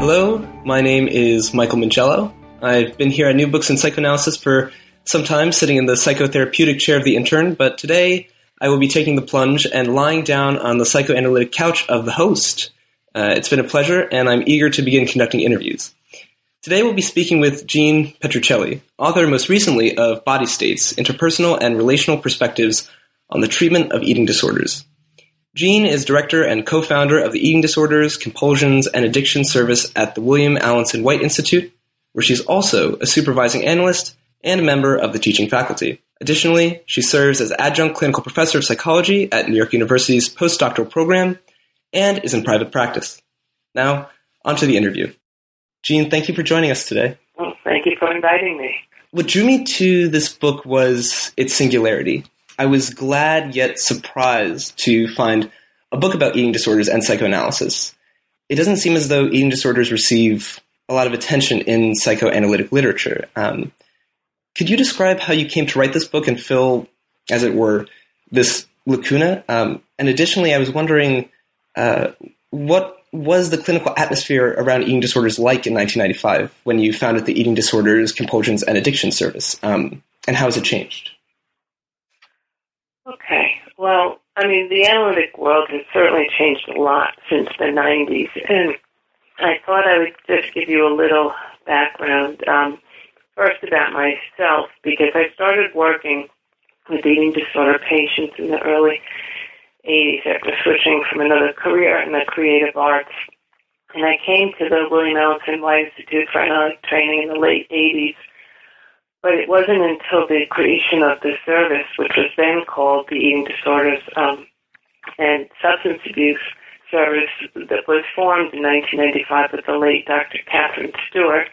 Hello, my name is Michael Mincello. I've been here at New Books in Psychoanalysis for some time, sitting in the psychotherapeutic chair of the intern, but today I will be taking the plunge and lying down on the psychoanalytic couch of the host. Uh, it's been a pleasure, and I'm eager to begin conducting interviews. Today we'll be speaking with Jean Petrucelli, author most recently of Body States Interpersonal and Relational Perspectives on the Treatment of Eating Disorders. Jean is director and co-founder of the Eating Disorders, Compulsions, and Addiction Service at the William Alanson White Institute, where she's also a supervising analyst and a member of the teaching faculty. Additionally, she serves as adjunct clinical professor of psychology at New York University's postdoctoral program and is in private practice. Now, on to the interview. Jean, thank you for joining us today. Well, thank you for inviting me. What drew me to this book was its singularity. I was glad yet surprised to find a book about eating disorders and psychoanalysis. It doesn't seem as though eating disorders receive a lot of attention in psychoanalytic literature. Um, could you describe how you came to write this book and fill, as it were, this lacuna? Um, and additionally, I was wondering uh, what was the clinical atmosphere around eating disorders like in 1995 when you founded the Eating Disorders, Compulsions, and Addiction Service, um, and how has it changed? Okay. Well, I mean, the analytic world has certainly changed a lot since the 90s, and I thought I would just give you a little background. Um, first about myself, because I started working with eating disorder patients in the early 80s after switching from another career in the creative arts. And I came to the William Alanson White Institute for Analytic Training in the late 80s but it wasn't until the creation of the service, which was then called the Eating Disorders um, and Substance Abuse Service, that was formed in 1995 with the late Dr. Catherine Stewart.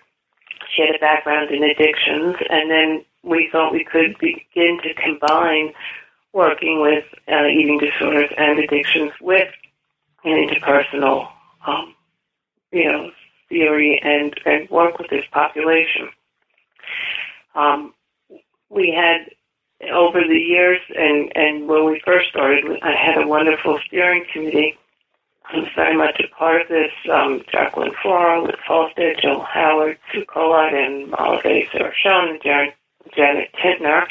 She had a background in addictions, and then we thought we could begin to combine working with uh, eating disorders and addictions with an interpersonal, um, you know, theory and, and work with this population. Um, we had over the years, and and when we first started, I had a wonderful steering committee. I'm very much a part of this. Um, Jacqueline Flora, with Falstead, Jill Howard, Sue Kolod, and Olive Sarah Schoen, Janet, Janet Tintner.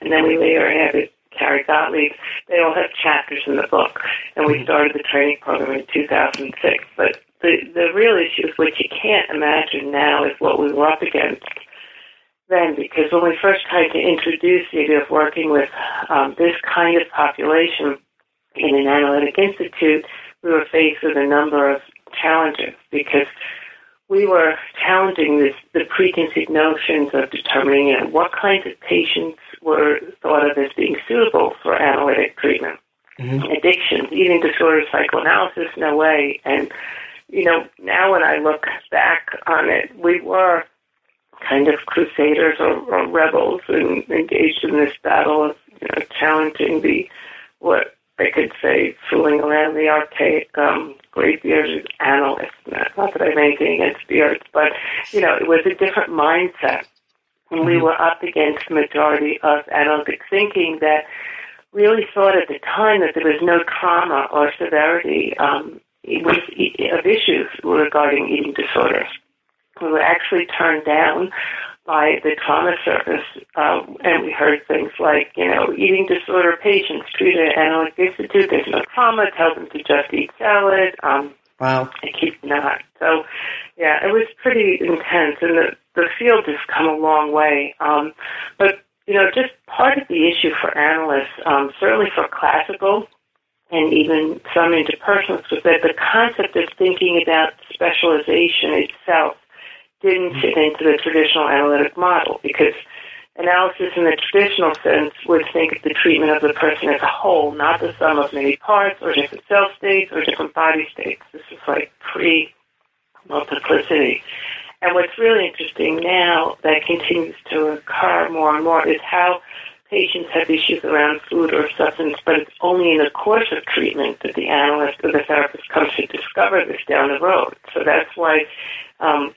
And then we later had added Carrie Gottlieb. They all have chapters in the book. And we mm-hmm. started the training program in 2006. But the, the real issues, which you can't imagine now, is what we were up against then because when we first tried to introduce the idea of working with um, this kind of population in an analytic institute, we were faced with a number of challenges because we were challenging this, the preconceived notions of determining you know, what kinds of patients were thought of as being suitable for analytic treatment. Mm-hmm. Addictions, eating disorders, psychoanalysis, no way. And, you know, now when I look back on it, we were kind of crusaders or, or rebels and engaged in this battle of you know, challenging the what they could say fooling around the archaic um, great bearded analysts. Not, not that I have anything against beards, but you know it was a different mindset, and we mm-hmm. were up against the majority of analytic thinking that really thought at the time that there was no trauma or severity um, was, of issues regarding eating disorders we were actually turned down by the trauma service, um, and we heard things like, you know, eating disorder patients treated at Analytic Institute, there's no trauma, tell them to just eat salad. Um, wow. I keep not. So, yeah, it was pretty intense, and the, the field has come a long way. Um, but, you know, just part of the issue for analysts, um, certainly for classical and even some interpersonals, was that the concept of thinking about specialization itself didn't fit into the traditional analytic model because analysis in the traditional sense would think of the treatment of the person as a whole, not the sum of many parts or different self states or different body states. This is like pre multiplicity. And what's really interesting now that continues to occur more and more is how patients have issues around food or substance, but it's only in the course of treatment that the analyst or the therapist comes to discover this down the road. So that's why um,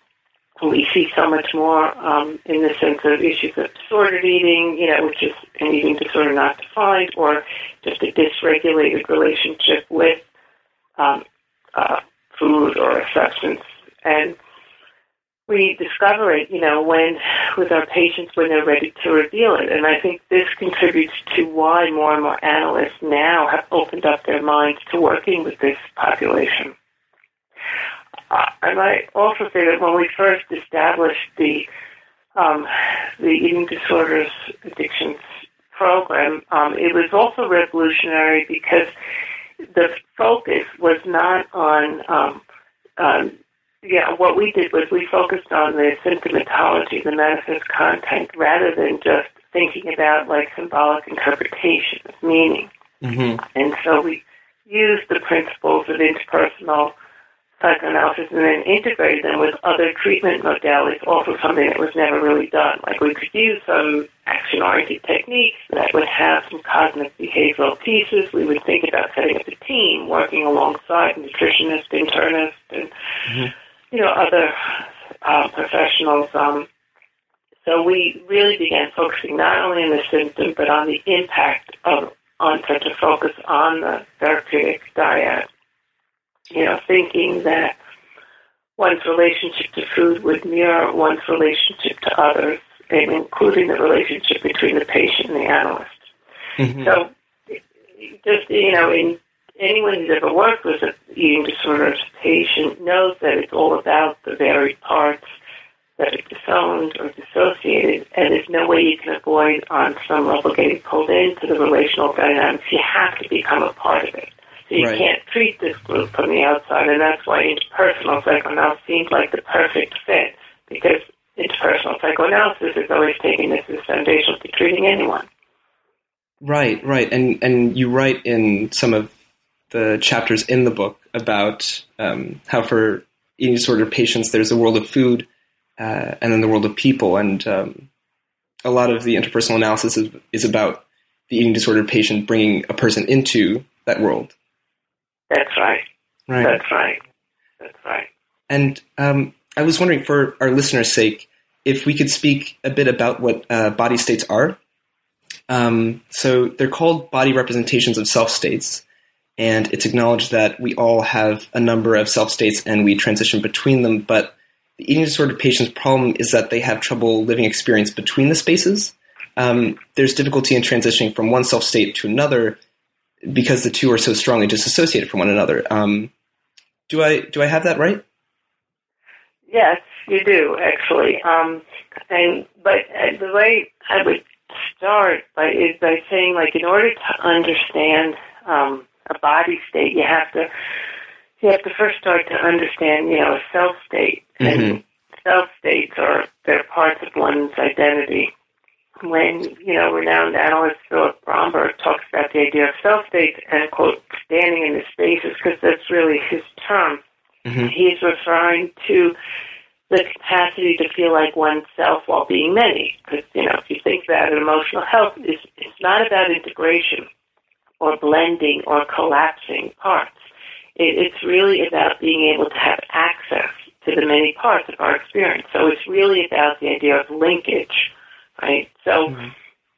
we see so much more um, in the sense of issues of disordered eating, you know, which is an eating disorder not defined, or just a dysregulated relationship with um, uh, food or a substance. And we discover it, you know, when with our patients when they're ready to reveal it. And I think this contributes to why more and more analysts now have opened up their minds to working with this population. Uh, I might also say that when we first established the um, the eating disorders addictions program, um, it was also revolutionary because the focus was not on um, um, yeah, what we did was we focused on the symptomatology, the manifest content, rather than just thinking about like symbolic interpretation of meaning. Mm-hmm. And so we used the principles of interpersonal psychoanalysis and then integrated them with other treatment modalities, also something that was never really done. Like we could use some action-oriented techniques that would have some cognitive behavioral pieces. We would think about setting up a team, working alongside nutritionists, internists, and mm-hmm you know, other uh, professionals. Um, so we really began focusing not only on the symptom, but on the impact of on such a focus on the therapeutic dyad. You know, thinking that one's relationship to food would mirror one's relationship to others, and including the relationship between the patient and the analyst. Mm-hmm. So, just you know, in anyone who's ever worked with an eating disorder patient knows that it's all about the varied parts that are disowned or dissociated, and there's no way you can avoid on some level getting pulled into the relational dynamics. You have to become a part of it. So you right. can't treat this group from the outside, and that's why interpersonal psychoanalysis seems like the perfect fit, because interpersonal psychoanalysis is always taking this as foundational to treating anyone. Right, right, and and you write in some of the chapters in the book about um, how for eating disorder patients there's a world of food uh, and then the world of people, and um, a lot of the interpersonal analysis is, is about the eating disorder patient bringing a person into that world. That's right. Right. That's right. That's right. And um, I was wondering, for our listeners' sake, if we could speak a bit about what uh, body states are. Um, so they're called body representations of self states, and it's acknowledged that we all have a number of self states and we transition between them. But the eating disorder patient's problem is that they have trouble living experience between the spaces. Um, there's difficulty in transitioning from one self state to another because the two are so strongly disassociated from one another. Um, do I do I have that right? Yes, you do actually. Um, and but uh, the way I would start by is by saying like in order to understand um, a body state, you have to you have to first start to understand, you know, a self state. Mm-hmm. And self states are they're parts of one's identity. When, you know, renowned analyst Philip Bromberg talks about the idea of self states and quote standing in the spaces because that's really his term. Mm-hmm. He's referring to the capacity to feel like oneself while being many. Because, you know, if you think about it, emotional health is it's not about integration or blending or collapsing parts. It, it's really about being able to have access to the many parts of our experience. So it's really about the idea of linkage, right? So mm-hmm.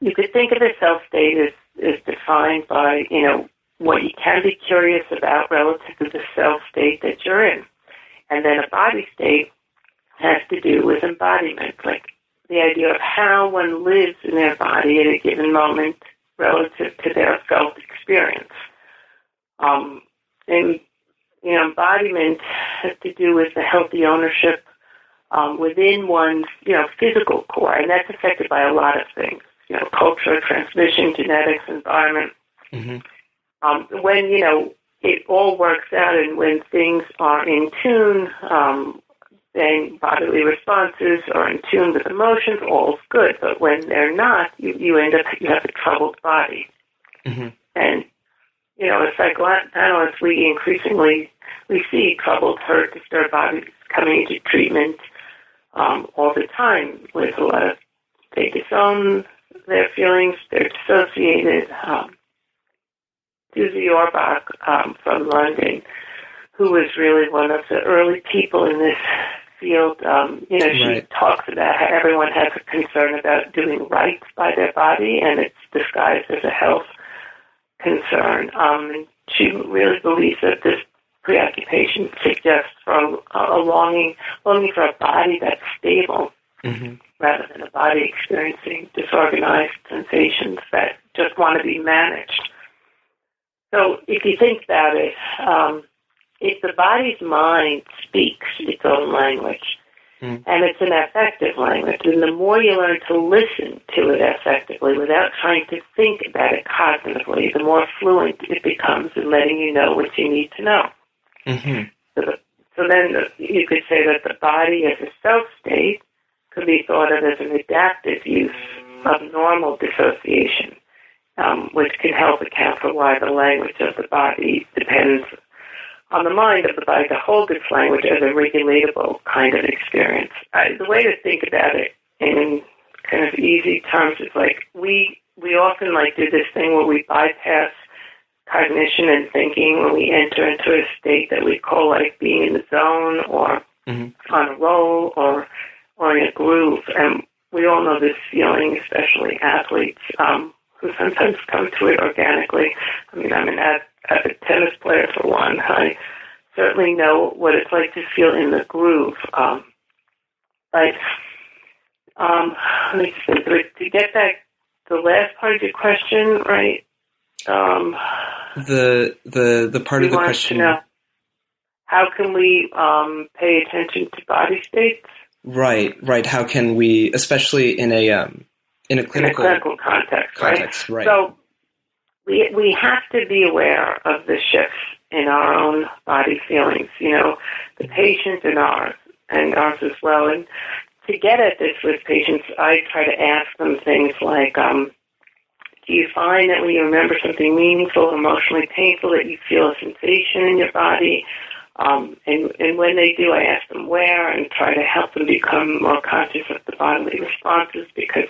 you could think of the self state as, as defined by, you know, what you can be curious about relative to the self state that you're in. And then a body state has to do with embodiment, like the idea of how one lives in their body at a given moment relative to their felt experience. Um, and you know, embodiment has to do with the healthy ownership um, within one's you know physical core, and that's affected by a lot of things. You know, culture, transmission, genetics, environment. Mm-hmm. Um, when you know it all works out, and when things are in tune, um, then bodily responses are in tune with emotions, all's good. But when they're not, you, you end up, you have a troubled body. Mm-hmm. And, you know, as psychoanalysts, we increasingly, we see troubled, hurt, disturbed bodies coming into treatment um, all the time with a lot of, they disown their feelings, they're dissociated. Um, Susie Orbach um, from London, who was really one of the early people in this field. Um, you know, she Right. talks about how everyone has a concern about doing right by their body, and it's disguised as a health concern. Um, and she really believes that this preoccupation suggests from a, longing, longing for a body that's stable Mm-hmm. rather than a body experiencing disorganized sensations that just want to be managed. So if you think about it, um, if the body's mind speaks its own language, Mm. and it's an effective language, and the more you learn to listen to it effectively without trying to think about it cognitively, the more fluent it becomes in letting you know what you need to know. Mm-hmm. So, so then you could say that the body as a self state could be thought of as an adaptive use of normal dissociation, um, which can help account for why the language of the body depends on the mind of the body to hold its language as a regulatable kind of experience. The way to think about it in kind of easy terms is like we we often like do this thing where we bypass cognition and thinking when we enter into a state that we call like being in the zone or Mhm. on a roll or or in a groove. And we all know this feeling, especially athletes um, who sometimes come to it organically. I mean, I'm an ad- avid tennis player for one. I certainly know what it's like to feel in the groove. Um, but um, let me think. To get that the last part of your question, right? Um, The the the part of the question. how can we um, pay attention to body states Right, right. How can we, especially in a um, in a in a clinical, clinical context, right? right? So we we have to be aware of the shifts in our own body feelings. You know, the patient and ours, and ours as well. And to get at this with patients, I try to ask them things like, um, "Do you find that when you remember something meaningful, emotionally painful, that you feel a sensation in your body?" Um, and, and when they do, I ask them where and try to help them become more conscious of the bodily responses because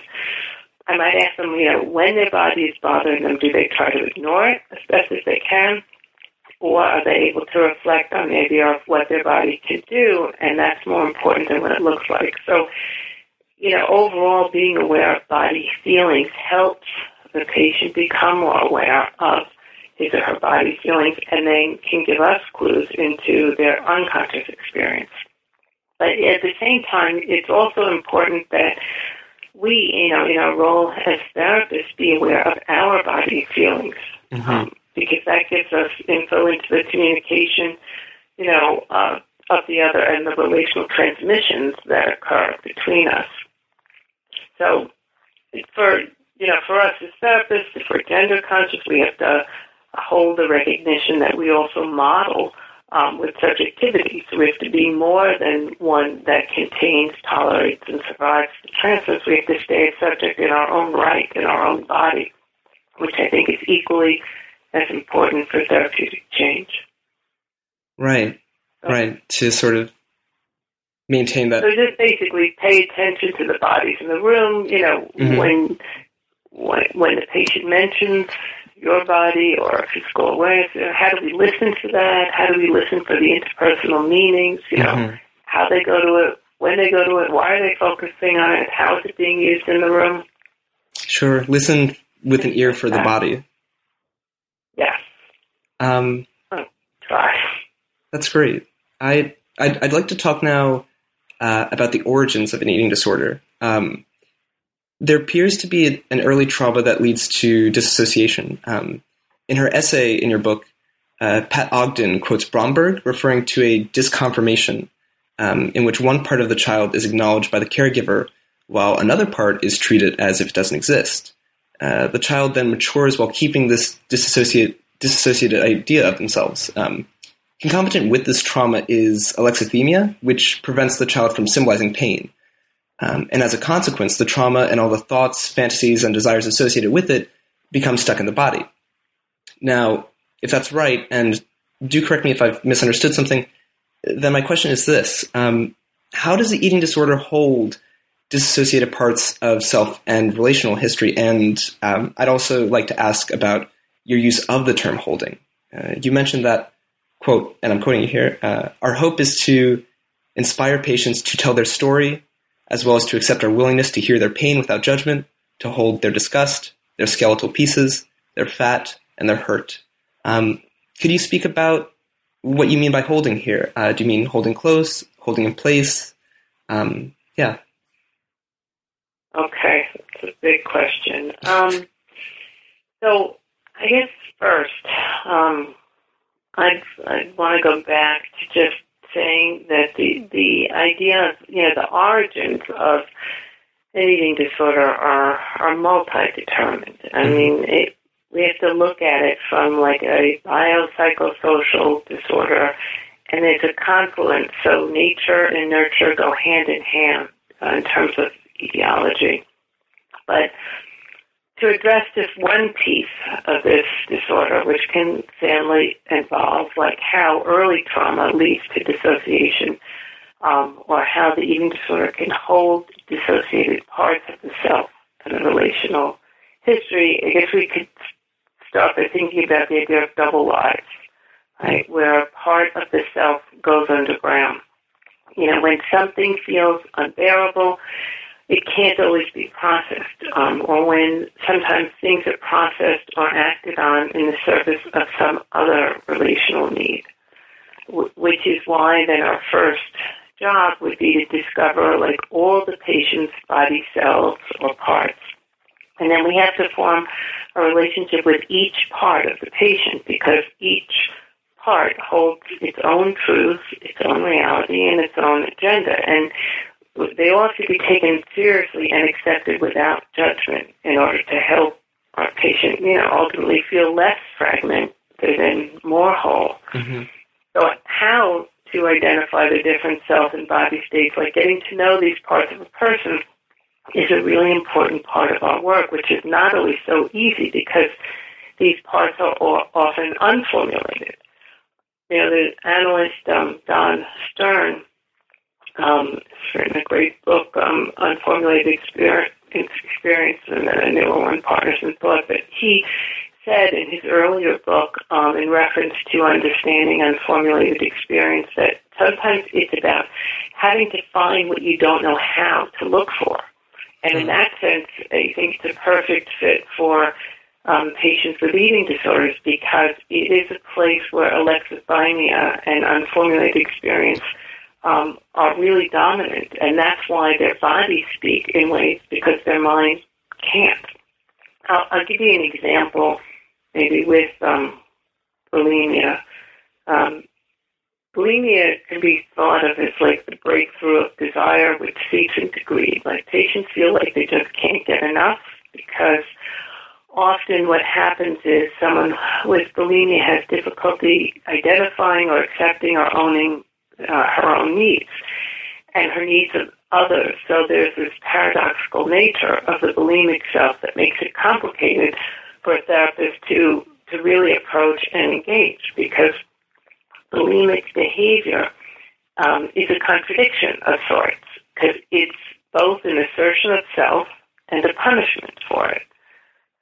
I might ask them, you know, when their body is bothering them, do they try to ignore it as best as they can? Or are they able to reflect on the idea of what their body can do? And that's more important than what it looks like. So, you know, overall, being aware of body feelings helps the patient become more aware of his or her body feelings and then can give us clues into their unconscious experience. But at the same time, it's also important that we, you know, in our role as therapists, be aware of our body feelings Mhm. um, because that gives us info into the communication, you know, uh, of the other and the relational transmissions that occur between us. So, for you know, for us as therapists, if we're gender conscious, we have to hold the recognition that we also model um, with subjectivity. So we have to be more than one that contains, tolerates, and survives the transference. We have to stay a subject in our own right, in our own body, which I think is equally as important for therapeutic change. right, right. To sort of maintain that. So just basically pay attention to the bodies in the room. You know, Mhm. when when when the patient mentions your body or physical awareness, how do we listen to that? How do we listen for the interpersonal meanings? You know, Mhm. how they go to it, when they go to it, why are they focusing on it? How is it being used in the room? Sure. Listen with an ear for the body. Yes, Um, try. That's great. I I'd, I'd like to talk now uh, about the origins of an eating disorder. Um, there appears to be an early trauma that leads to disassociation. Um, in her essay in your book, uh, Pat Ogden quotes Bromberg, referring to a disconfirmation um, in which one part of the child is acknowledged by the caregiver, while another part is treated as if it doesn't exist. Uh, the child then matures while keeping this disassociate, disassociated idea of themselves. Um, concomitant with this trauma is alexithymia, which prevents the child from symbolizing pain. Um, and as a consequence, the trauma and all the thoughts, fantasies, and desires associated with it become stuck in the body. Now, if that's right, and do correct me if I've misunderstood something, then my question is this um, How does the eating disorder hold disassociated parts of self and relational history? And um, I'd also like to ask about your use of the term holding. Uh, you mentioned that, quote, and I'm quoting you here uh, our hope is to inspire patients to tell their story, as well as to accept our willingness to hear their pain without judgment, to hold their disgust, their skeletal pieces, their fat, and their hurt. Um, could you speak about what you mean by holding here? Uh, do you mean holding close, holding in place? Um, yeah. Okay, it's a big question. Um, so I guess first, um, I'd, I'd want to go back to just saying that the the idea of you know the origins of an eating disorder are are multi-determined. I mm-hmm. mean, it, we have to look at it from like a biopsychosocial disorder, and it's a confluence. So nature and nurture go hand in hand uh, in terms of etiology. But to address just one piece of this disorder, which can sadly involve like how early trauma leads to dissociation, um, or how the eating disorder can hold dissociated parts of the self and the relational history, I guess we could start by thinking about the idea of double lives, right, where a part of the self goes underground. You know, when something feels unbearable, it can't always be processed, um, or when sometimes things are processed or acted on in the service of some other relational need, which is why then our first job would be to discover like all the patient's body cells or parts. And then we have to form a relationship with each part of the patient because each part holds its own truth, its own reality, and its own agenda. And they all have to be taken seriously and accepted without judgment in order to help our patient, you know, ultimately feel less fragmented and more whole. Mm-hmm. So how to identify the different self and body states, like getting to know these parts of a person, is a really important part of our work, which is not always so easy because these parts are often unformulated. You know, the analyst um, Don Stern um, it's written a great book, um, Unformulated Experience, experience and the Newer One Partners in Thought. But he said in his earlier book, um, in reference to understanding unformulated experience, that sometimes it's about having to find what you don't know how to look for. And in that sense, I think it's a perfect fit for um, patients with eating disorders because it is a place where alexithymia and unformulated experience – um, are really dominant, and that's why their bodies speak in ways because their mind can't. I'll, I'll give you an example, maybe with um, bulimia. Um, bulimia can be thought of as like the breakthrough of desire, which seeps into greed. Like patients feel like they just can't get enough because often what happens is someone with bulimia has difficulty identifying or accepting or owning uh, her own needs and her needs of others. So there's this paradoxical nature of the bulimic self that makes it complicated for a therapist to, to really approach and engage because bulimic behavior um, is a contradiction of sorts because it's both an assertion of self and a punishment for it.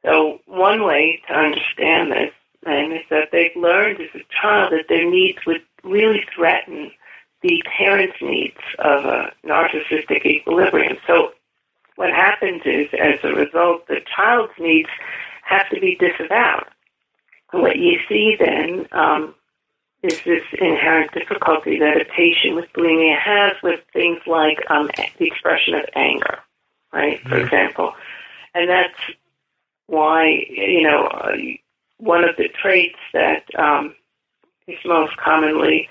So one way to understand this then is that they've learned as a child that their needs would really threaten the parent's needs of a narcissistic equilibrium. So what happens is, as a result, the child's needs have to be disavowed. And what you see then um, is this inherent difficulty that a patient with bulimia has with things like um, the expression of anger, right? Mm-hmm. For example, and that's why you know uh, one of the traits that um, is most commonly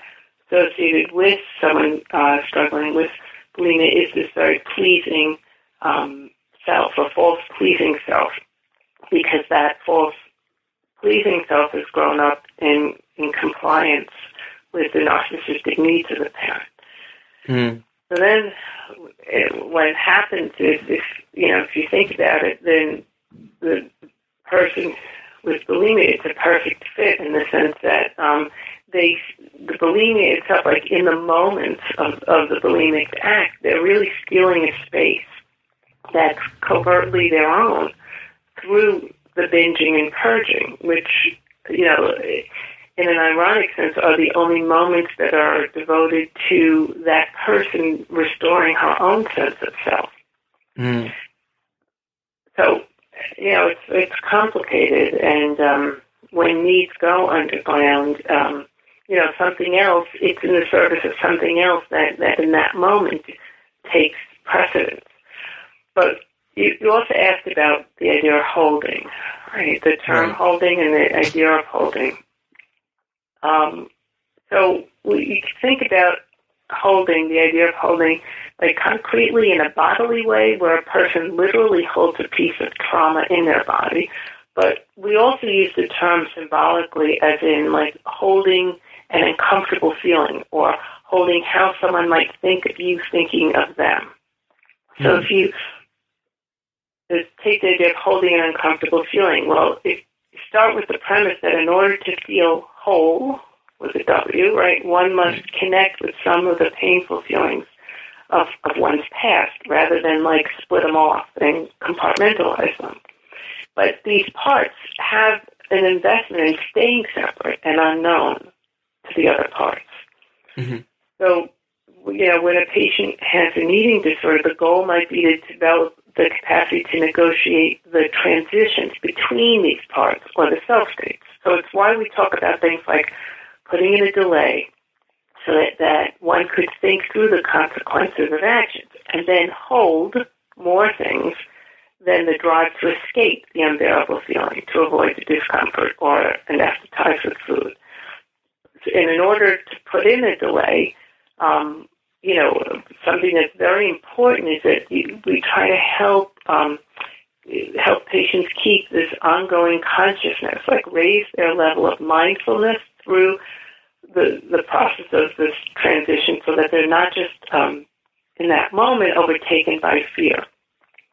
associated with someone uh, struggling with bulimia is this very pleasing um, self or false pleasing self, because that false pleasing self has grown up in, in compliance with the narcissistic needs of the parent. Mm. So then, it, what happens is, if you know, if you think about it, then the person with bulimia, it's a perfect fit in the sense that um, they, the bulimia itself, like in the moments of, of the bulimic act, they're really stealing a space that's covertly their own through the binging and purging, which, you know, in an ironic sense, are the only moments that are devoted to that person restoring her own sense of self. Mm. So, you know, it's it's complicated, and um, when needs go underground, um, you know, something else, it's in the service of something else that, that in that moment takes precedence. But you, you also asked about the idea of holding, right? The term Right. holding and the idea of holding. Um, so we, you think about holding, the idea of holding, like concretely in a bodily way, where a person literally holds a piece of trauma in their body. But we also use the term symbolically, as in like holding an uncomfortable feeling or holding how someone might think of you thinking of them. So if you uh, take the idea of holding an uncomfortable feeling, well, if you start with the premise that in order to feel whole with a W, right, one must connect with some of the painful feelings of, of one's past rather than like split them off and compartmentalize them. But these parts have an investment in staying separate and unknown to the other parts. Mhm. So, you know, when a patient has an eating disorder, the goal might be to develop the capacity to negotiate the transitions between these parts or the self states. So it's why we talk about things like putting in a delay so that, that one could think through the consequences of actions and then hold more things than the drive to escape the unbearable feeling, to avoid the discomfort or anesthetize with food. And in order to put in a delay, um, you know, something that's very important is that we try to help um, help patients keep this ongoing consciousness, like raise their level of mindfulness through the the process of this transition, so that they're not just um, in that moment overtaken by fear.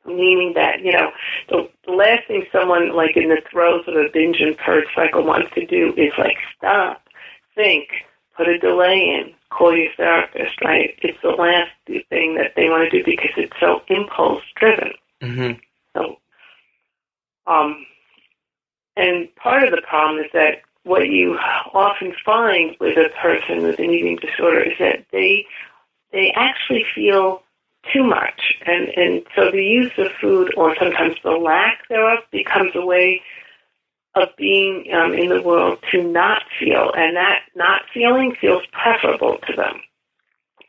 Meaning that you know the, the last thing someone like in the throes of a binge and purge cycle wants to do is like stop, think, put a delay in, call your therapist. Right? It's the last thing that they want to do because it's so impulse driven. hmm So, um, and part of the problem is that what you often find with a person with an eating disorder is that they they actually feel too much, and and so the use of food or sometimes the lack thereof becomes a way of being um, in the world to not feel, and that not feeling feels preferable to them.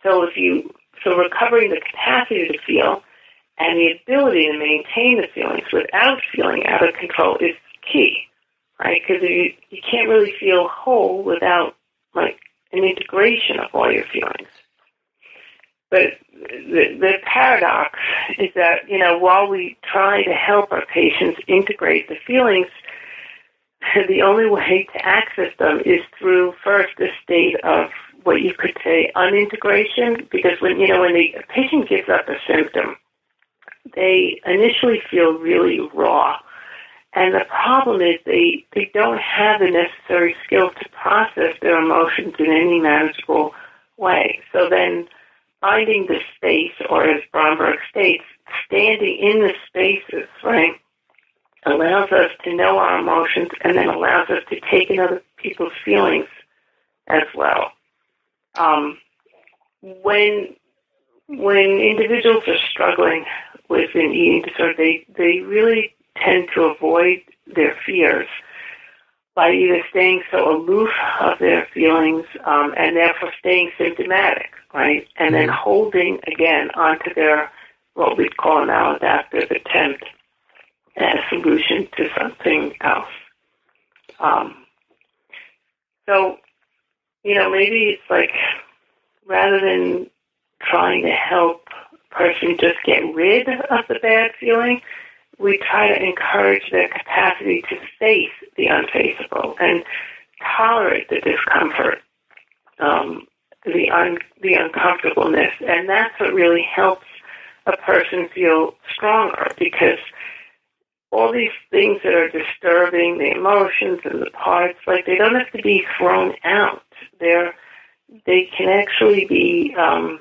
So if you so recovering the capacity to feel and the ability to maintain the feelings without feeling out of control is key, right? Because you you can't really feel whole without like an integration of all your feelings. But the, the paradox is that you know while we try to help our patients integrate the feelings, the only way to access them is through first a state of what you could say unintegration, because when you know when the patient gives up a symptom, they initially feel really raw. And the problem is they, they don't have the necessary skills to process their emotions in any manageable way. So then finding the space, or as Bromberg states, standing in the spaces, right, allows us to know our emotions and then allows us to take in other people's feelings as well. Um, when when individuals are struggling with an eating disorder, they, they really tend to avoid their fears by either staying so aloof of their feelings um, and therefore staying symptomatic, right? And then holding again onto their what we'd call a maladaptive attempt at a solution to something else. Um, so, you know, maybe it's like rather than trying to help a person just get rid of the bad feeling, we try to encourage their capacity to face the unfaceable and tolerate the discomfort um, the un- the uncomfortableness, and that's what really helps a person feel stronger because all these things that are disturbing, the emotions and the parts, like they don't have to be thrown out. They're they can actually be, um,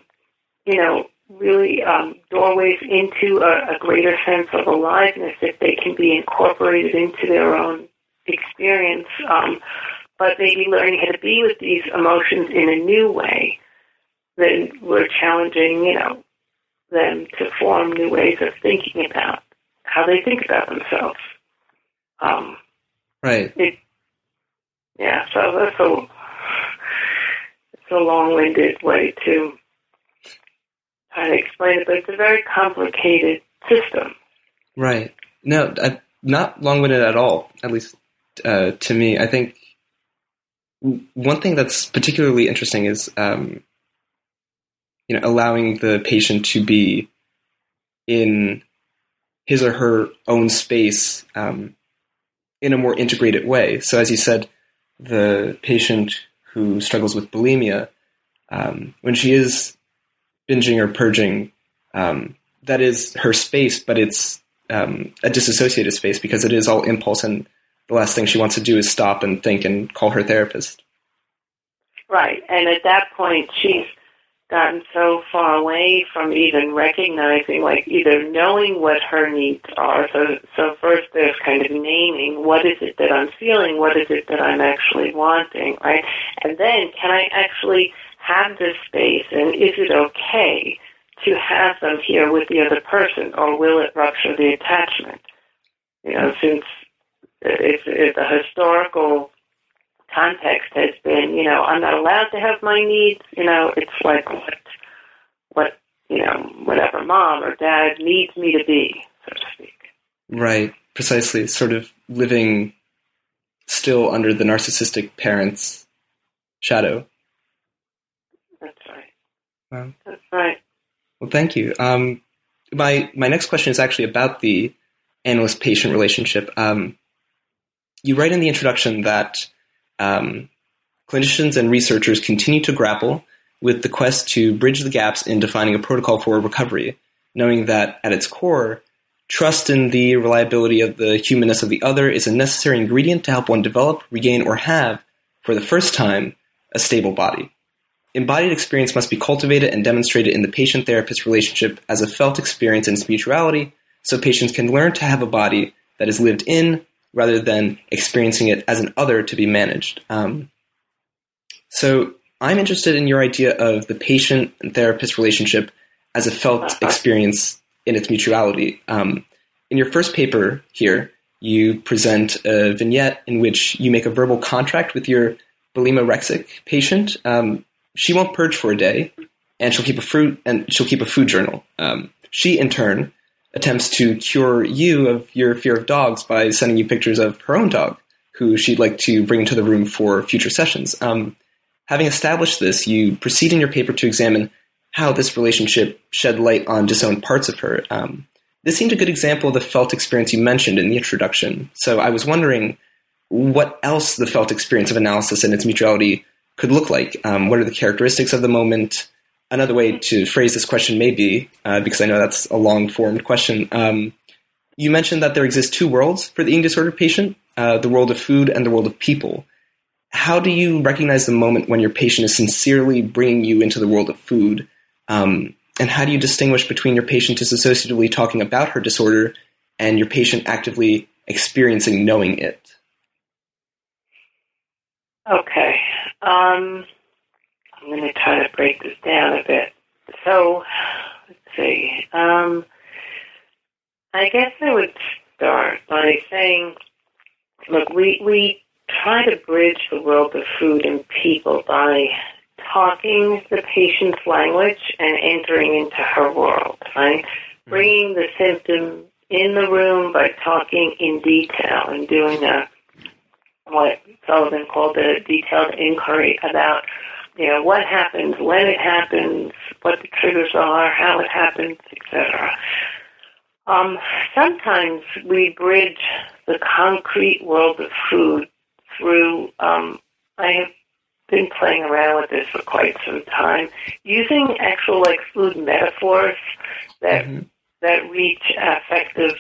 you know, really um, doorways into a, a greater sense of aliveness if they can be incorporated into their own experience. Um, but maybe learning how to be with these emotions in a new way, then we're challenging, you know, them to form new ways of thinking about how they think about themselves. Um, right. It, yeah. So that's a it's a long-winded way to try to explain it, but it's a very complicated system. Right. No, I, not long-winded at all. At least uh, to me, I think one thing that's particularly interesting is um, you know allowing the patient to be in his or her own space um, in a more integrated way. So, as you said, the patient who struggles with bulimia, um, when she is binging or purging, um, that is her space, but it's um, a disassociated space because it is all impulse, and the last thing she wants to do is stop and think and call her therapist. Right, and at that point, she's gotten so far away from even recognizing, like either knowing what her needs are. So, so first there's kind of naming what is it that I'm feeling, what is it that I'm actually wanting, right? And then can I actually have this space, and is it okay to have them here with the other person, or will it rupture the attachment? You know, since it's, it's a historical context has been, you know, I'm not allowed to have my needs. You know, it's like what, what, you know, whatever mom or dad needs me to be, so to speak. Right, precisely. Sort of living still under the narcissistic parent's shadow. That's right. Wow. That's right. Well, thank you. Um, my my next question is actually about the analyst patient relationship. Um, you write in the introduction that um, clinicians and researchers continue to grapple with the quest to bridge the gaps in defining a protocol for recovery, knowing that at its core, trust in the reliability of the humanness of the other is a necessary ingredient to help one develop, regain, or have, for the first time, a stable body. Embodied experience must be cultivated and demonstrated in the patient therapist relationship as a felt experience in its mutuality, so patients can learn to have a body that is lived in, rather than experiencing it as an other to be managed. Um, so I'm interested in your idea of the patient and therapist relationship as a felt experience in its mutuality. Um, in your first paper here, you present a vignette in which you make a verbal contract with your bulimorexic patient. Um, she won't purge for a day, and she'll keep a fruit and she'll keep a food journal. Um, she, in turn, attempts to cure you of your fear of dogs by sending you pictures of her own dog, who she'd like to bring into the room for future sessions. Um, having established this, you proceed in your paper to examine how this relationship shed light on disowned parts of her. Um, this seemed a good example of the felt experience you mentioned in the introduction. So I was wondering what else the felt experience of analysis and its mutuality could look like. Um, what are the characteristics of the moment? Another way to phrase this question may be, uh, because I know that's a long formed question. Um, you mentioned that there exist two worlds for the eating disorder patient uh, the world of food and the world of people. How do you recognize the moment when your patient is sincerely bringing you into the world of food? Um, and how do you distinguish between your patient disassociatively talking about her disorder and your patient actively experiencing knowing it? Okay. Um, I'm going to try to break this down a bit. So, let's see. Um, I guess I would start by saying, look, we, we try to bridge the world of food and people by talking the patient's language and entering into her world, right? Mm-hmm. Bringing the symptom in the room by talking in detail and doing a what Sullivan called a detailed inquiry about you know, what happens, when it happens, what the triggers are, how it happens, etc. Um, sometimes we bridge the concrete world of food through, um, I have been playing around with this for quite some time, using actual like food metaphors that mm-hmm. that reach affective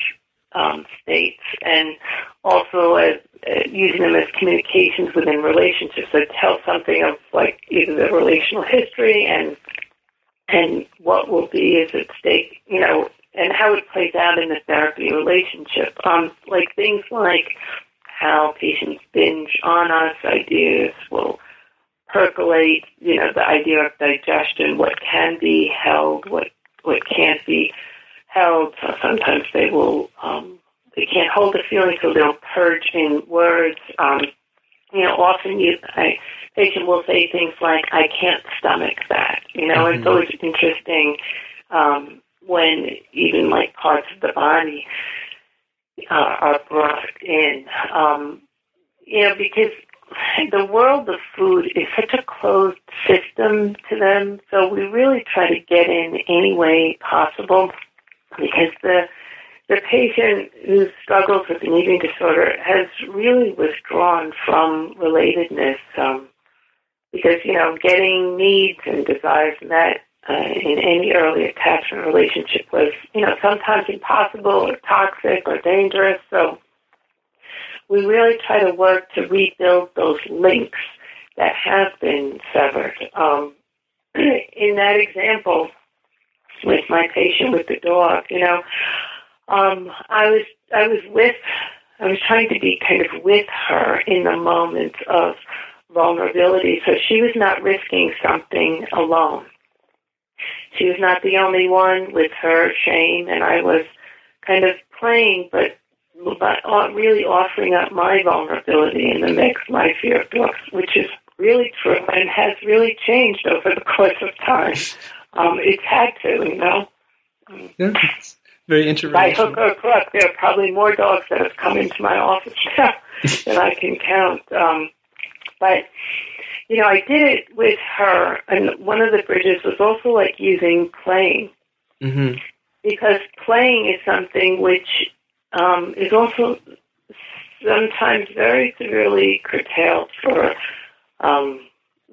um, states, and also as uh, using them as communications within relationships. That tell something of like either the relational history and and what will be is at stake, you know, and how it plays out in the therapy relationship. Um, like things like how patients binge on us, ideas will percolate, you know, the idea of digestion, what can be held, what what can't be held. Sometimes they will um, they can't hold the feeling, so they'll purge in words. Um, you know, often you a patient will say things like, "I can't stomach that." You know, mm-hmm. it's always interesting um, when even like parts of the body uh, are brought in. Um, you know, because the world of food is such a closed system to them, so we really try to get in any way possible because the the patient who struggles with an eating disorder has really withdrawn from relatedness um, because you know getting needs and desires met uh, in any early attachment relationship was you know sometimes impossible or toxic or dangerous so we really try to work to rebuild those links that have been severed. Um, in that example, with my patient with the dog, you know, um, I was I was with I was trying to be kind of with her in the moment of vulnerability, so she was not risking something alone. She was not the only one with her shame, and I was kind of playing, but but really offering up my vulnerability in the mix, my fear of dogs, which is really true and has really changed over the course of time. Um, it's had to, you know. Yeah, very interesting. By hook or crook, there are probably more dogs that have come into my office now than I can count. Um, but you know, I did it with her, and one of the bridges was also like using playing. Mm-hmm. Because playing is something which um, is also sometimes very severely curtailed for um,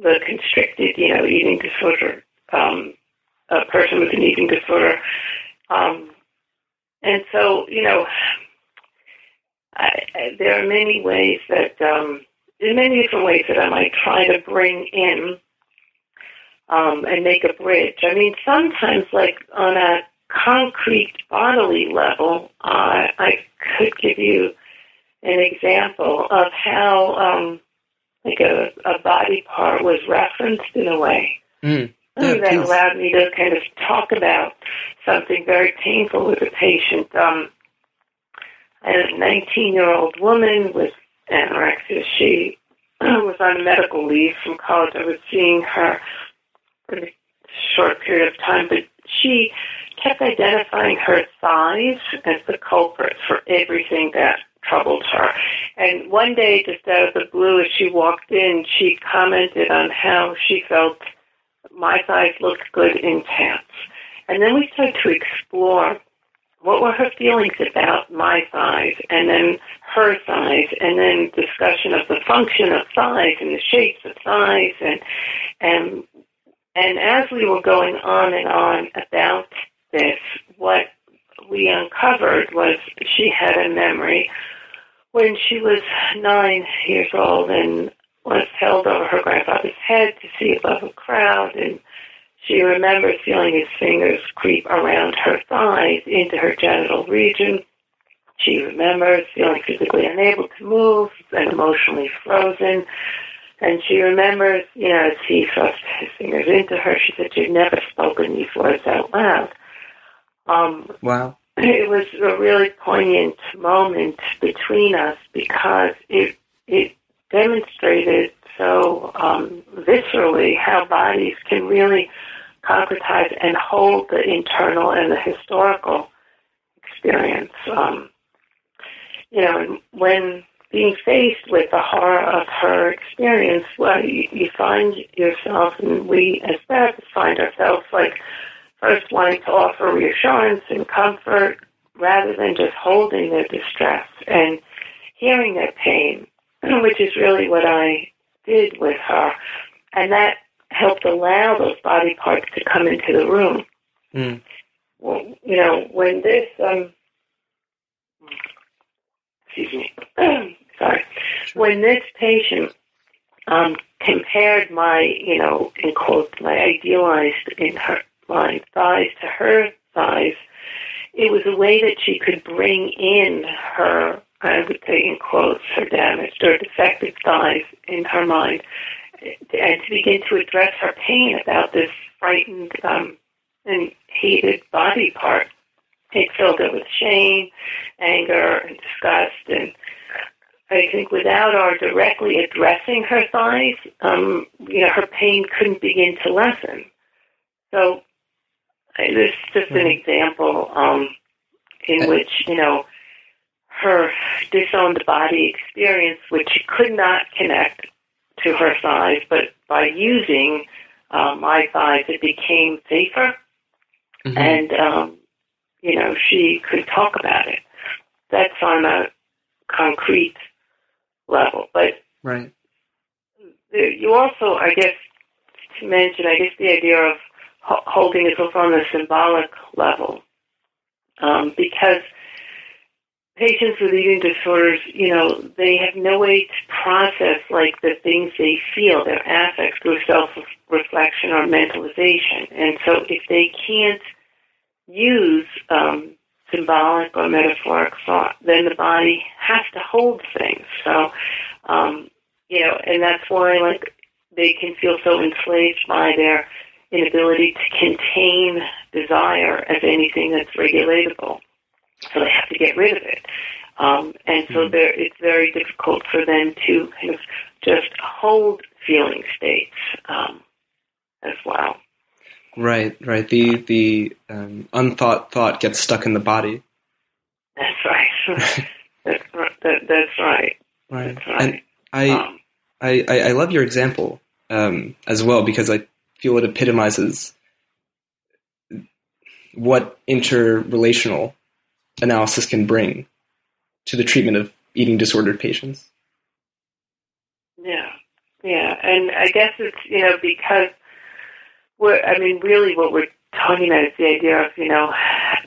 the constricted, you know, eating disorder, um, a person with an eating disorder. Um, and so, you know, I, I, there are many ways that, um, in many different ways that I might try to bring in um, and make a bridge. I mean, sometimes, like on a concrete bodily level, uh, I could give you an example of how, um, like a, a body part was referenced in a way. Mm. Yeah, that allowed me to kind of talk about something very painful with a patient. Um, I had a 19 year old woman with anorexia. She was on medical leave from college. I was seeing her for a short period of time, but she kept identifying her size as the culprit for everything that troubled her. And one day, just out of the blue, as she walked in, she commented on how she felt my size looked good in pants. And then we started to explore what were her feelings about my size and then her size and then discussion of the function of size and the shapes of size and and and as we were going on and on about this, what we uncovered was she had a memory when she was nine years old and was held over her grandfather's head to see above a crowd and she remembers feeling his fingers creep around her thighs into her genital region. She remembers feeling physically unable to move and emotionally frozen. And she remembers, you know, as he thrust his fingers into her, she said she'd never spoken these words out loud. Um, wow. It was a really poignant moment between us because it it demonstrated so um, viscerally how bodies can really concretize and hold the internal and the historical experience. Um, you know, when being faced with the horror of her experience, well, you, you find yourself, and we as therapists find ourselves like first wanting to offer reassurance and comfort rather than just holding their distress and hearing their pain, which is really what I did with her, and that helped allow those body parts to come into the room. Mm. Well, you know, when this, um, excuse me, sorry, when this patient um, compared my, you know, in quotes, my idealized in her my thighs to her thighs, it was a way that she could bring in her, I would say in quotes, her damaged or defective thighs in her mind, and to begin to address her pain about this frightened um, and hated body part. It filled it with shame, anger, and disgust, and I think without our directly addressing her thighs, um, you know, her pain couldn't begin to lessen. So this is just an example um, in which, you know, her disowned body experience, which she could not connect to her thighs, but by using uh, my thighs, it became safer. Mm-hmm. And, um, you know, she could talk about it. That's on a concrete level. But right. you also, I guess, to mention, I guess the idea of holding it also on the symbolic level, um, because patients with eating disorders, you know, they have no way to process like the things they feel, their affects through self-reflection or mentalization, and so if they can't use um, symbolic or metaphoric thought, then the body has to hold things. So, um, you know, and that's why like they can feel so enslaved by their inability to contain desire as anything that's regulatable. So they have to get rid of it. Um, and so mm-hmm. it's very difficult for them to kind of just hold feeling states um, as well. Right, right. The the um, unthought thought gets stuck in the body. That's right. that's, that, that's right. Right. That's right. And I, um, I, I, I love your example um, as well because I feel it epitomizes what interrelational analysis can bring to the treatment of eating disordered patients. Yeah, yeah, and I guess it's you know because we're I mean really what we're talking about is the idea of you know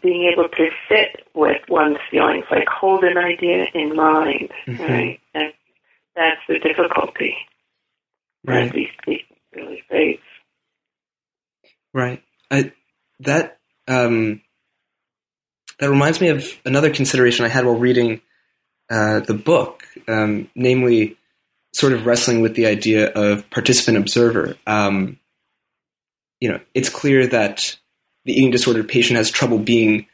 being able to sit with one's feelings, like hold an idea in mind, mm-hmm. right? And that's the difficulty. Right. These people really face. Right. I, that um, that reminds me of another consideration I had while reading uh, the book, um, namely, sort of wrestling with the idea of participant observer. Um, you know, it's clear that the eating disorder patient has trouble being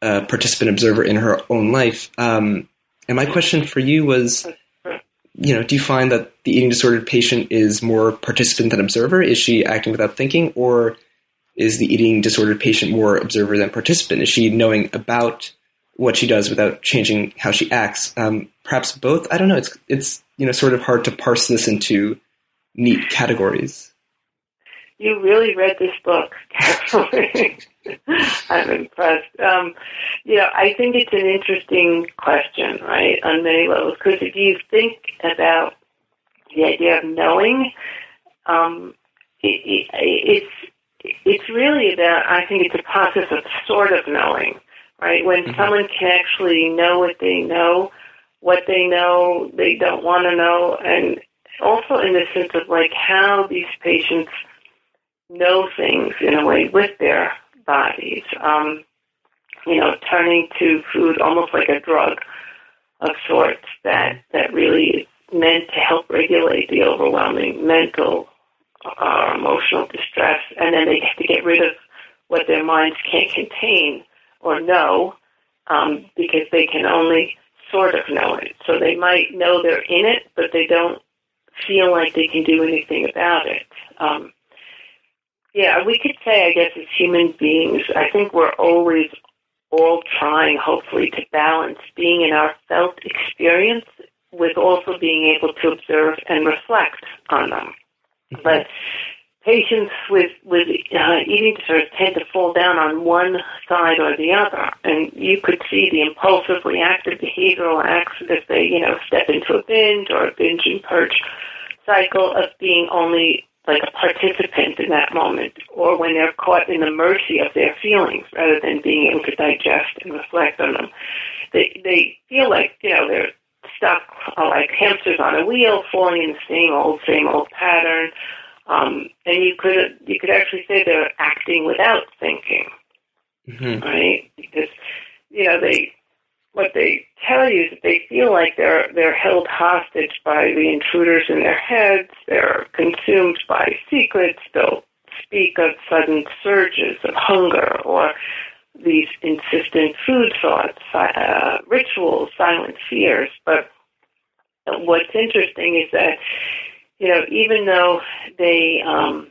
a participant observer in her own life. Um, and my question for you was, you know, do you find that the eating disordered patient is more participant than observer? Is she acting without thinking, or is the eating disordered patient more observer than participant? Is she knowing about what she does without changing how she acts? Um, perhaps both. I don't know. It's it's you know sort of hard to parse this into neat categories you really read this book. I'm impressed. Um, you know, I think it's an interesting question, right, on many levels, because if you think about the idea of knowing, um, it, it, it's it's really about. I think it's a process of sort of knowing, right? When mm-hmm. someone can actually know what they know, what they know, they don't want to know, and also in the sense of like how these patients know things in a way with their bodies. Um, you know, turning to food almost like a drug of sorts that that really is meant to help regulate the overwhelming mental uh, emotional distress, and then they have to get rid of what their minds can't contain or know um, because they can only sort of know it. So they might know they're in it, but they don't feel like they can do anything about it. Um, yeah, we could say, I guess, as human beings, I think we're always all trying, hopefully, to balance being in our felt experience with also being able to observe and reflect on them. But patients with with uh, eating disorders tend to fall down on one side or the other, and you could see the impulsive, reactive behavioral acts if they, you know, step into a binge or a binge and purge cycle of being only like a participant in that moment, or when they're caught in the mercy of their feelings rather than being able to digest and reflect on them. They they feel like you know they're stuck uh, like hamsters on a wheel, falling in the same old same old pattern. Um, and you could you could actually say they're acting without thinking, Mm-hmm. right? Because you know they what they tell you is that they feel like they're they're held hostage by the intruders in their heads. They're consumed by secrets. They'll speak of sudden surges of hunger or these insistent food thoughts, uh, rituals, silent fears. But what's interesting is that you know even though they um,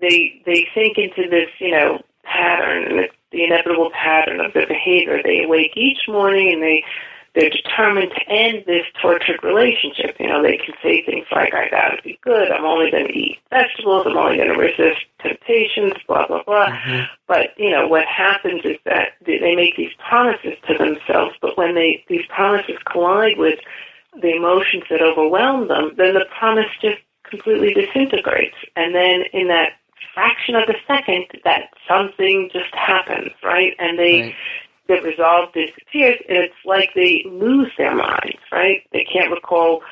they they sink into this you know pattern the inevitable pattern of their behavior. They awake each morning and they they're determined to end this tortured relationship. You know, they can say things like, I gotta be good, I'm only gonna eat vegetables, I'm only gonna resist temptations, blah blah blah. Mm-hmm. But, you know, what happens is that they make these promises to themselves, but when they these promises collide with the emotions that overwhelm them, then the promise just completely disintegrates. And then in that fraction of a second that something just happens, right? And they Right. The resolve disappears and it's like they lose their minds, right? They can't recall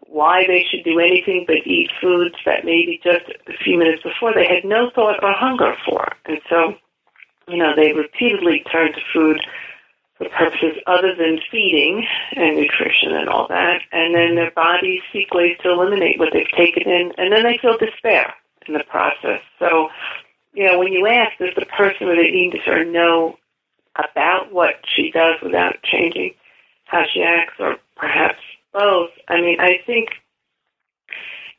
why they should do anything but eat foods that maybe just a few minutes before they had no thought or hunger for. And so, you know, they repeatedly turn to food for purposes other than feeding and nutrition and all that. And then their bodies seek ways to eliminate what they've taken in, and then they feel despair in the process. So, you know, when you ask, does the person with an eating disorder know about what she does without changing how she acts, or perhaps both? I mean, I think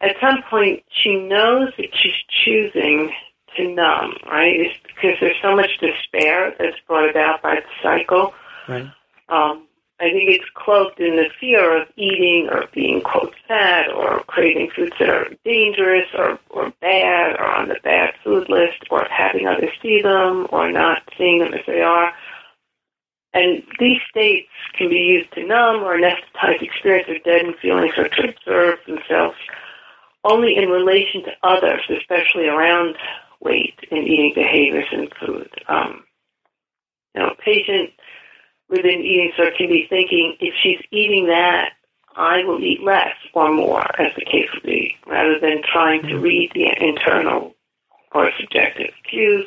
at some point she knows that she's choosing to numb, right? It's because there's so much despair that's brought about by the cycle. Right. Um, I think it's cloaked in the fear of eating or being quote fat or craving foods that are dangerous or, or bad or on the bad food list or having others see them or not seeing them as they are. And these states can be used to numb or anesthetize experience of deadened feelings or to observe themselves only in relation to others, especially around weight and eating behaviors and food. Um, you know, a patient with an eating disorder can be thinking, if she's eating that, I will eat less or more, as the case would be, rather than trying to read the internal or subjective cues.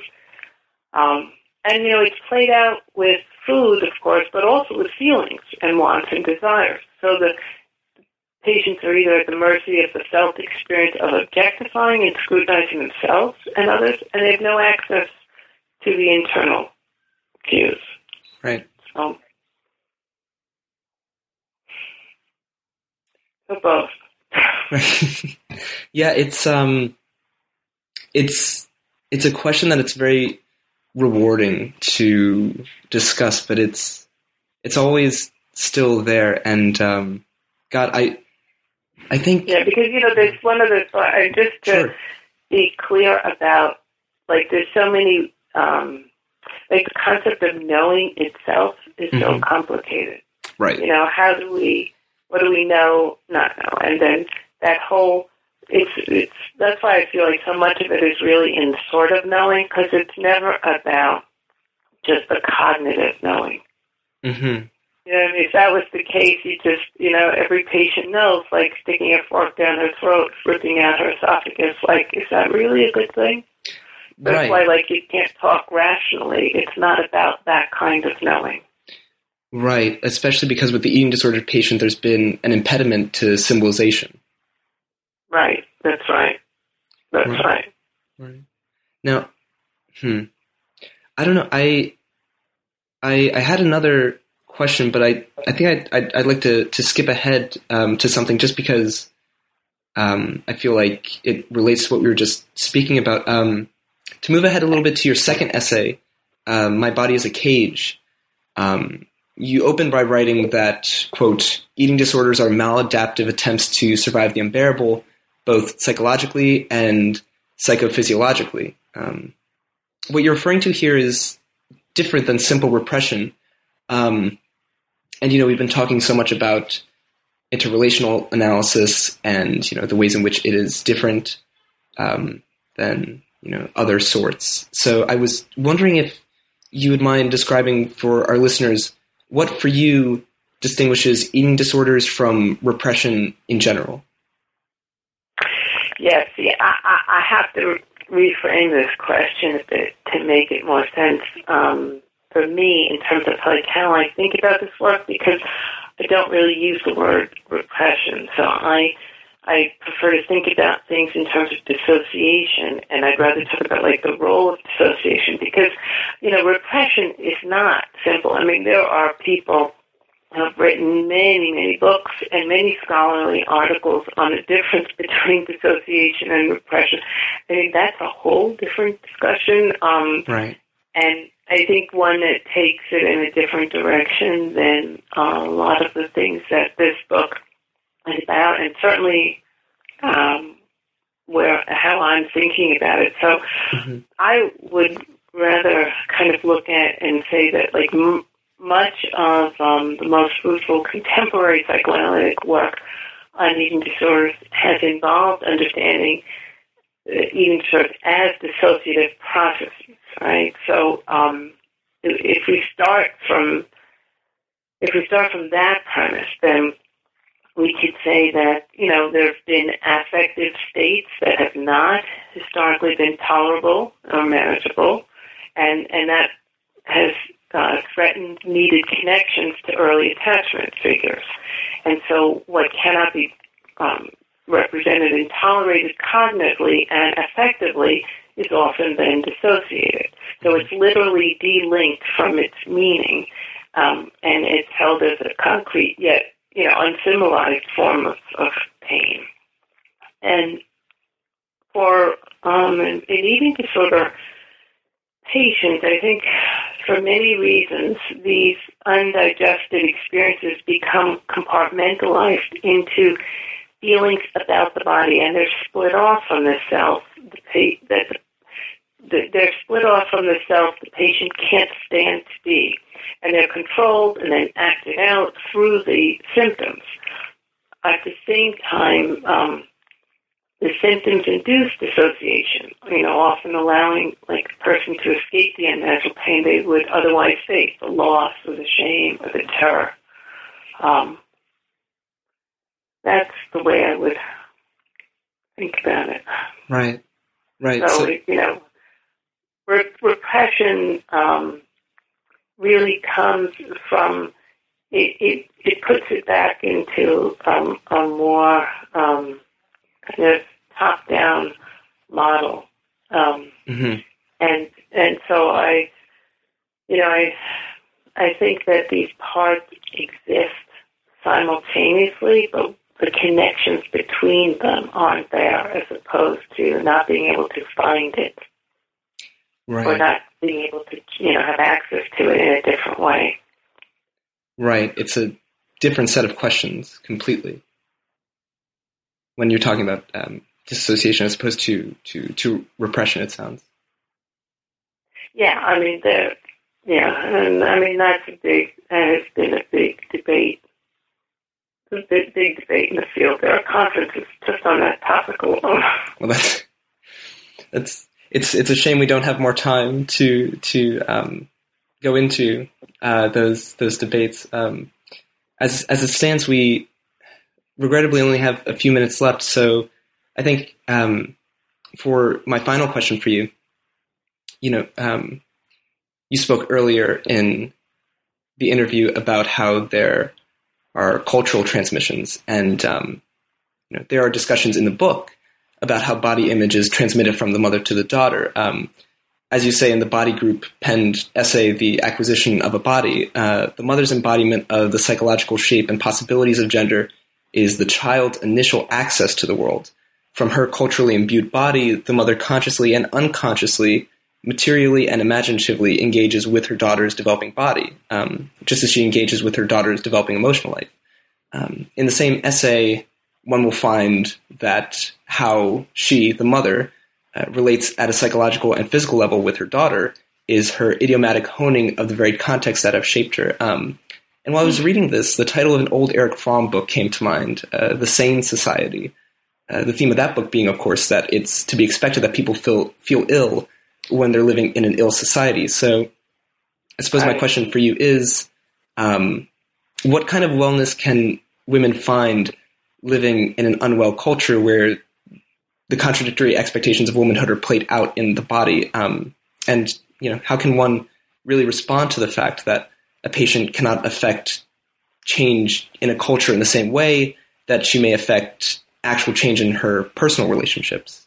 Um, and, you know, it's played out with food, of course, but also with feelings and wants and desires. So the patients are either at the mercy of the felt experience of objectifying and scrutinizing themselves and others, and they have no access to the internal cues. Right. So, so both. yeah, it's um, it's it's a question that it's very rewarding to discuss, but it's it's always still there. And um, God, I I think Yeah, because you know, there's one of the and just to Sure. be clear about like there's so many um like the concept of knowing itself is so Mhm. complicated. right, You know, how do we what do we know, not know? And then that whole it's it's that's why I feel like so much of it is really in sort of knowing because it's never about just the cognitive knowing. hmm You know, what I mean, if that was the case, you just, you know, every patient knows, like sticking a fork down her throat, ripping out her esophagus. Like, is that really a good thing? That's right, why, like, you can't talk rationally. It's not about that kind of knowing. right. Especially because with the eating disorder patient, there's been an impediment to symbolization. Right. That's right. That's Right. right. Right. Now, hmm, I don't know. I, I, I had another question, but I, I think I'd, I'd, I'd like to, to skip ahead um, to something just because um, I feel like it relates to what we were just speaking about. Um, to move ahead a little bit to your second essay, um, "My Body is a Cage." Um, you open by writing that quote: "Eating disorders are maladaptive attempts to survive the unbearable, both psychologically and psychophysiologically." Um, what you're referring to here is different than simple repression. Um, and you know, we've been talking so much about interrelational analysis and you know the ways in which it is different um, than you know other sorts. So I was wondering if you would mind describing for our listeners what for you distinguishes eating disorders from repression in general. Yes, yeah, I, I have to reframe this question a bit to make it more sense um, for me in terms of like how I think about this work because I don't really use the word repression. So I I prefer to think about things in terms of dissociation, and I'd rather talk about like the role of dissociation because you know repression is not simple. I mean, there are people have written many, many books and many scholarly articles on the difference between dissociation and repression. I mean, that's a whole different discussion. Um, right. And I think one that takes it in a different direction than uh, a lot of the things that this book is about, and certainly um, where how I'm thinking about it. So mm-hmm. I would rather kind of look at and say that like m- much of um, the most fruitful contemporary psychoanalytic work on eating disorders has involved understanding uh, eating disorders as dissociative processes right? So um, if we start from if we start from that premise, then we could say that you know there have been affective states that have not historically been tolerable or manageable, and and that has uh, threatened needed connections to early attachment figures, and so what cannot be um, represented and tolerated cognitively and effectively is often then dissociated. So it's literally delinked from its meaning, um, and it's held as a concrete yet you know unsymbolized form of, of pain. And for um, an, an eating disorder patient, I think for many reasons these undigested experiences become compartmentalized into feelings about the body, and they're split off from the self that they're split off from the self the patient can't stand to be, and they're controlled and then acted out through the symptoms. At the same time, um, the symptoms induce dissociation, you know, often allowing like a person to escape the unnatural pain they would otherwise face, the loss or the shame or the terror. Um, that's the way I would think about it. Right. Right. So, so you know, re- repression um, really comes from it, it, it puts it back into um, a more um, kind of top down model, um, mm-hmm. and and so I, you know, I I think that these parts exist simultaneously, but the connections between them aren't there, as opposed to not being able to find it right. or not being able to, you know, have access to it in a different way. Right. It's a different set of questions completely when you're talking about um, dissociation as opposed to, to, to repression, it sounds. Yeah, I mean, there, yeah, and I mean, that's a big, that has been a big debate. A big, big debate in the field. There are conferences just on that topic alone. Well, that's, that's it's it's a shame we don't have more time to to um, go into uh, those those debates. Um, as as it stands, we regrettably only have a few minutes left. So I think um, for my final question for you, you know, um, you spoke earlier in the interview about how there are cultural transmissions, and um, you know, there are discussions in the book about how body image is transmitted from the mother to the daughter. Um, as you say in the body group penned essay, The Acquisition of a Body, uh, the mother's embodiment of the psychological shape and possibilities of gender is the child's initial access to the world. From her culturally imbued body, the mother consciously and unconsciously, materially and imaginatively engages with her daughter's developing body, um, just as she engages with her daughter's developing emotional life. Um, in the same essay, one will find that how she, the mother, uh, relates at a psychological and physical level with her daughter is her idiomatic honing of the very context that have shaped her. Um, And while I was reading this, the title of an old Erich Fromm book came to mind, uh, The Sane Society. Uh, the theme of that book being, of course, that it's to be expected that people feel feel ill when they're living in an ill society. So, I suppose my question for you is, um, what kind of wellness can women find living in an unwell culture where the contradictory expectations of womanhood are played out in the body? Um, and you know, how can one really respond to the fact that a patient cannot affect change in a culture in the same way that she may affect actual change in her personal relationships.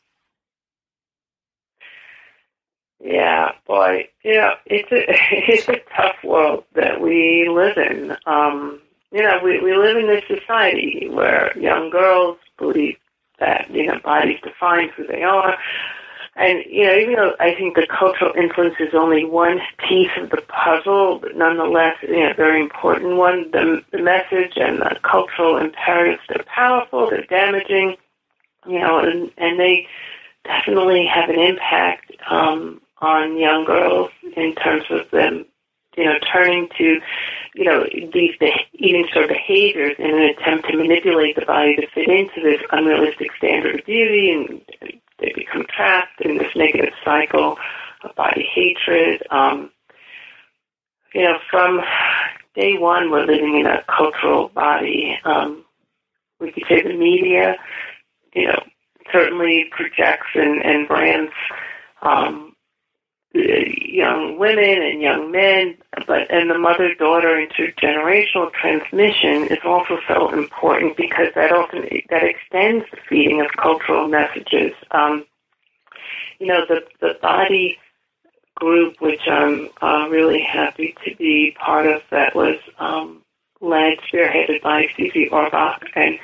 Yeah, boy, yeah, it's a it's a tough world that we live in. Um, you know, we we live in this society where young girls believe that you know bodies define who they are, and, you know, even though I think the cultural influence is only one piece of the puzzle, but nonetheless, you know, very important one, the, the message and the cultural imperatives, they're powerful, they're damaging, you know, and, and they definitely have an impact um, on young girls in terms of them, you know, turning to, you know, these eating sort of behaviors in an attempt to manipulate the body to fit into this unrealistic standard of beauty and they become trapped in this negative cycle of body hatred. Um, you know, from day one, we're living in a cultural body. Um, we could say the media, you know, certainly projects and, and brands um, young women and young men, but and the mother-daughter intergenerational transmission is also so important because that often that extends the feeding of cultural messages. Um, you know, the the body group, which I'm uh, really happy to be part of, that was um, led, spearheaded by Susie Orbach and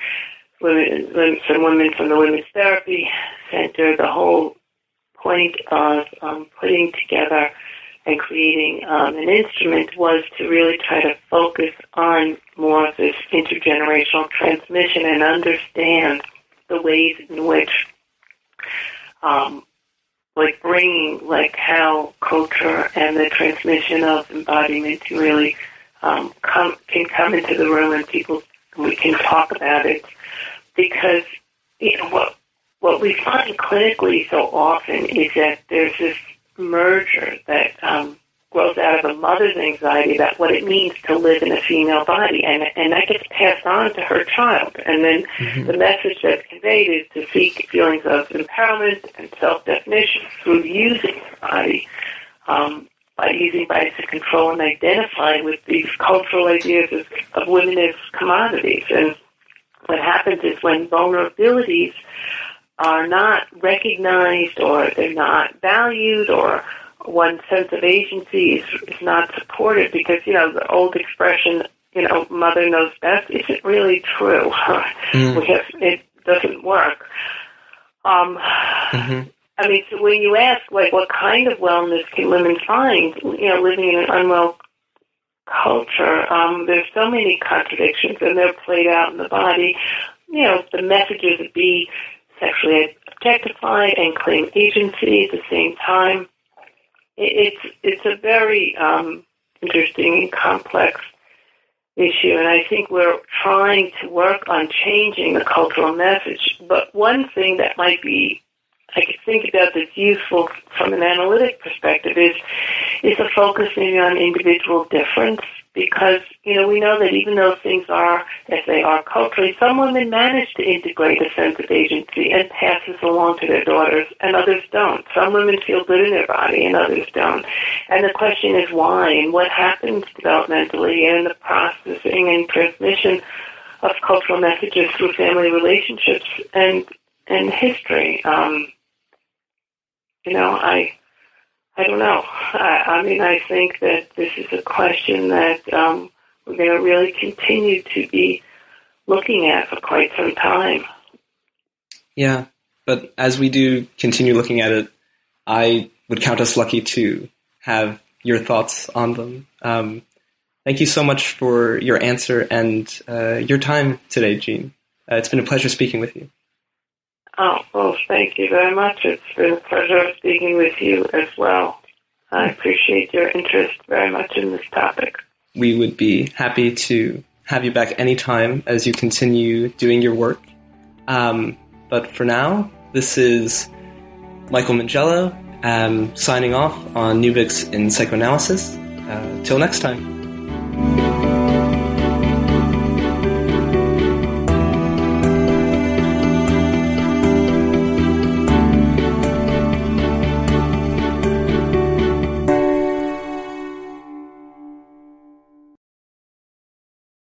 women, some women from the Women's Therapy Center. The whole point of um, putting together and creating um, an instrument was to really try to focus on more of this intergenerational transmission and understand the ways in which, um, like bringing like how culture and the transmission of embodiment really um, come can come into the room and people we can talk about it. Because you know what what we find clinically so often is that there's this merger that um, grows out of a mother's anxiety about what it means to live in a female body, and and that gets passed on to her child. And then mm-hmm. the message that's conveyed is to seek feelings of empowerment and self-definition through using her body. Um, by using bodies to control and identify with these cultural ideas of, of women as commodities. And what happens is when vulnerabilities are not recognized or they're not valued or one's sense of agency is, is not supported because, you know, the old expression, you know, mother knows best isn't really true. Mm. we have, it doesn't work. Um, mm-hmm. I mean, so when you ask, like, what kind of wellness can women find, you know, living in an unwell culture, um, there's so many contradictions and they're played out in the body. You know, the messages would be sexually objectified and claim agency at the same time. It's it's a very um, interesting and complex issue, and I think we're trying to work on changing the cultural message. But one thing that might be I could think about that's useful from an analytic perspective is is a focusing on individual difference because, you know, we know that even though things are as they are culturally, some women manage to integrate a sense of agency and pass this along to their daughters, and others don't. Some women feel good in their body, and others don't. And the question is why, and what happens developmentally in the processing and transmission of cultural messages through family relationships and and history. Um, you know, I I don't know. I, I mean, I think that this is a question that um, we're going to really continue to be looking at for quite some time. Yeah, but as we do continue looking at it, I would count us lucky to have your thoughts on them. Um, thank you so much for your answer and uh, your time today, Jean. Uh, it's been a pleasure speaking with you. Oh, well, thank you very much. It's been a pleasure speaking with you as well. I appreciate your interest very much in this topic. we would be happy to have you back anytime as you continue doing your work. Um, but for now, this is Michael Mangello um, signing off on Books in Psychoanalysis. Uh, till next time.